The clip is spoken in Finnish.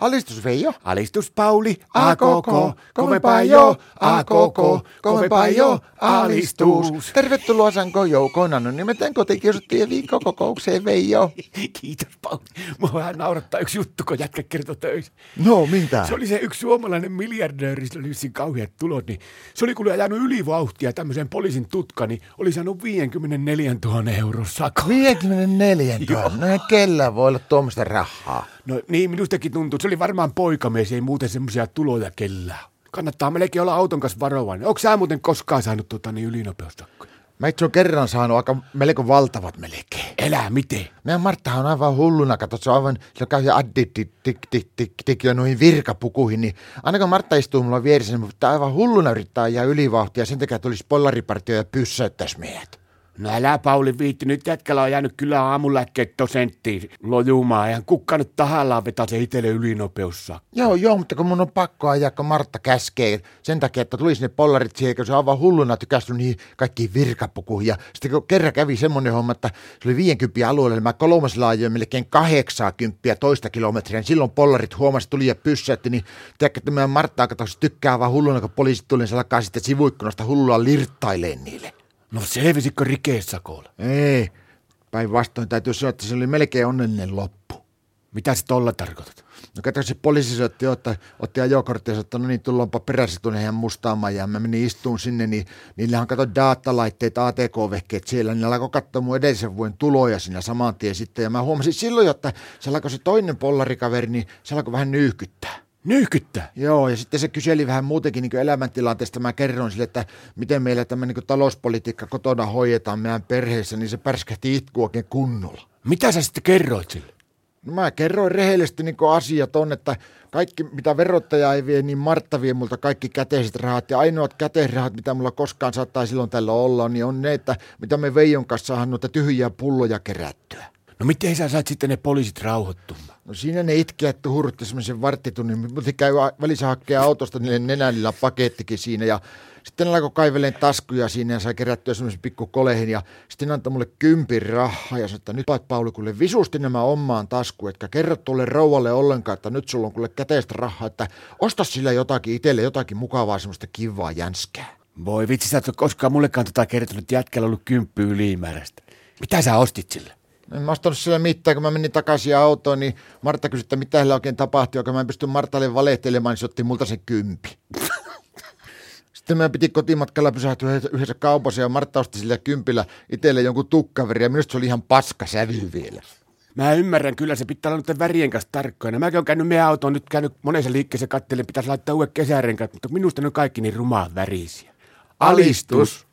Alistus Veijo. Alistus Pauli, a koko, kovempaa jo, a koko, kovempaa jo, alistus. Tervetuloa Sanko Joukoon anonymitän kotikiusattujen viikkokokoukseen Veijo. Kiitos Pauli. Mua vähän naurattaa yksi juttu, kun jätkä kertoi töissä. No, mitä? Se oli se yksi suomalainen miljardööri, sillä oli vissiin kauheat tulot, niin se oli kuule ajanut ylivauhtia tämmöisen poliisin tutka, niin oli saanut 54 000 euron sakon. 54 000. No kellä voi olla tuommoista rahaa? No niin, minustakin tuntuu. Se oli varmaan poikamies, ei muuten semmoisia tuloja kellään. Kannattaa melkein olla auton kanssa varovainen. Onko sä muuten koskaan saanut tuota niin ylinopeustakkoja? Mä itse olen kerran saanut aika melko valtavat melkein. Elää, miten? Meidän Martta on aivan hulluna, kato, se on aivan, se käy ja addi, tik, tik, tik, tik, tik, jo noihin virkapukuihin, niin aina kun Martta istuu mulla vieressä, niin mutta aivan hulluna yrittää ja ylivauhtia, sen takia tulisi pollaripartio ja pyssäyttäisi meidät. No älä Pauli viitti, nyt jätkällä on jäänyt kyllä aamuläkkeet senttiin lojumaan. Eihän kukaan nyt tahallaan vetää se itselle ylinopeussa. Joo, joo, mutta kun mun on pakko ajaa, kun Martta käskee sen takia, että tulisi ne pollarit siihen, kun se on aivan hulluna tykästynyt niihin kaikkiin virkapukuihin. Ja sitten kun kerran kävi semmoinen homma, että se oli 50 alueella, niin mä kolmasella ajoin melkein 80 toista kilometriä, niin silloin pollarit huomasi, tuli ja pyssäytti, niin tiedätkö, että meidän Martta tykkää vaan hulluna, kun poliisit tuli, niin se alkaa sitten sivuikkunasta hullua lirttaileen niille. No selvisikö rikeessä koolla? Ei, päinvastoin täytyy sanoa, että se oli melkein onnellinen loppu. Mitä se tolla tarkoitat? No kato, se poliisi otti, otti, otti ajokorttia ja sanoi, no niin, tullaanpa perässä tuonne ihan mustaamaan. Ja mä menin istuun sinne, niin niillähän kato datalaitteet, ATK-vehkeet siellä. Niin alkoi katsoa mun edellisen vuoden tuloja siinä saman tien sitten. Ja mä huomasin silloin, että se alkoi se toinen pollarikaveri, niin se alkoi vähän nyyhkyttää. Nyyhkyttää? Joo, ja sitten se kyseli vähän muutenkin niin elämäntilanteesta. Mä kerron sille, että miten meillä tämä niin talouspolitiikka kotona hoidetaan meidän perheessä, niin se pärskähti itku oikein kunnolla. Mitä sä sitten kerroit sille? No mä kerroin rehellisesti niin asiat on, että kaikki mitä verottaja ei vie, niin Martta vie multa kaikki käteiset rahat. Ja ainoat käteisrahat, mitä mulla koskaan saattaa silloin tällä olla, niin on ne, että mitä me Veijon kanssa saadaan noita tyhjiä pulloja kerättyä. No miten sä saat sitten ne poliisit rauhoittumaan? No siinä ne itkeä, että hurtti semmoisen varttitunnin, mutta käy välissä hakea autosta niille nenällä pakettikin siinä ja sitten ne alkoi kaiveleen taskuja siinä ja sai kerättyä semmoisen pikku kolehin ja sitten antoi mulle kympin rahaa ja sanoi, että nyt lait Pauli kuule visusti nämä omaan taskuun, etkä kerro tuolle rouvalle ollenkaan, että nyt sulla on kuule käteistä rahaa, että osta sillä jotakin itselle, jotakin mukavaa semmoista kivaa jänskää. Voi vitsi, sä et ole koskaan mullekaan tota kertonut, että jätkällä ollut kymppi ylimääräistä. Mitä sä ostit sille? En mä ostanut sillä mitään, kun mä menin takaisin autoon, niin Martta kysyi, että mitä hänellä oikein tapahtui, joka mä en pysty Martalle valehtelemaan, niin se otti multa sen kympi. Sitten meidän piti kotimatkalla pysähtyä yhdessä kaupassa ja Martta osti sillä kympillä itselle jonkun tukkaveri ja minusta se oli ihan paska sävy vielä. Mä ymmärrän, kyllä se pitää olla nyt värien kanssa tarkkoina. Mäkin olen käynyt meidän autoon, nyt käynyt monessa liikkeessä kattelen, pitäisi laittaa uudet kesärenkaat, mutta minusta ne on kaikki niin rumaa värisiä. Alistus!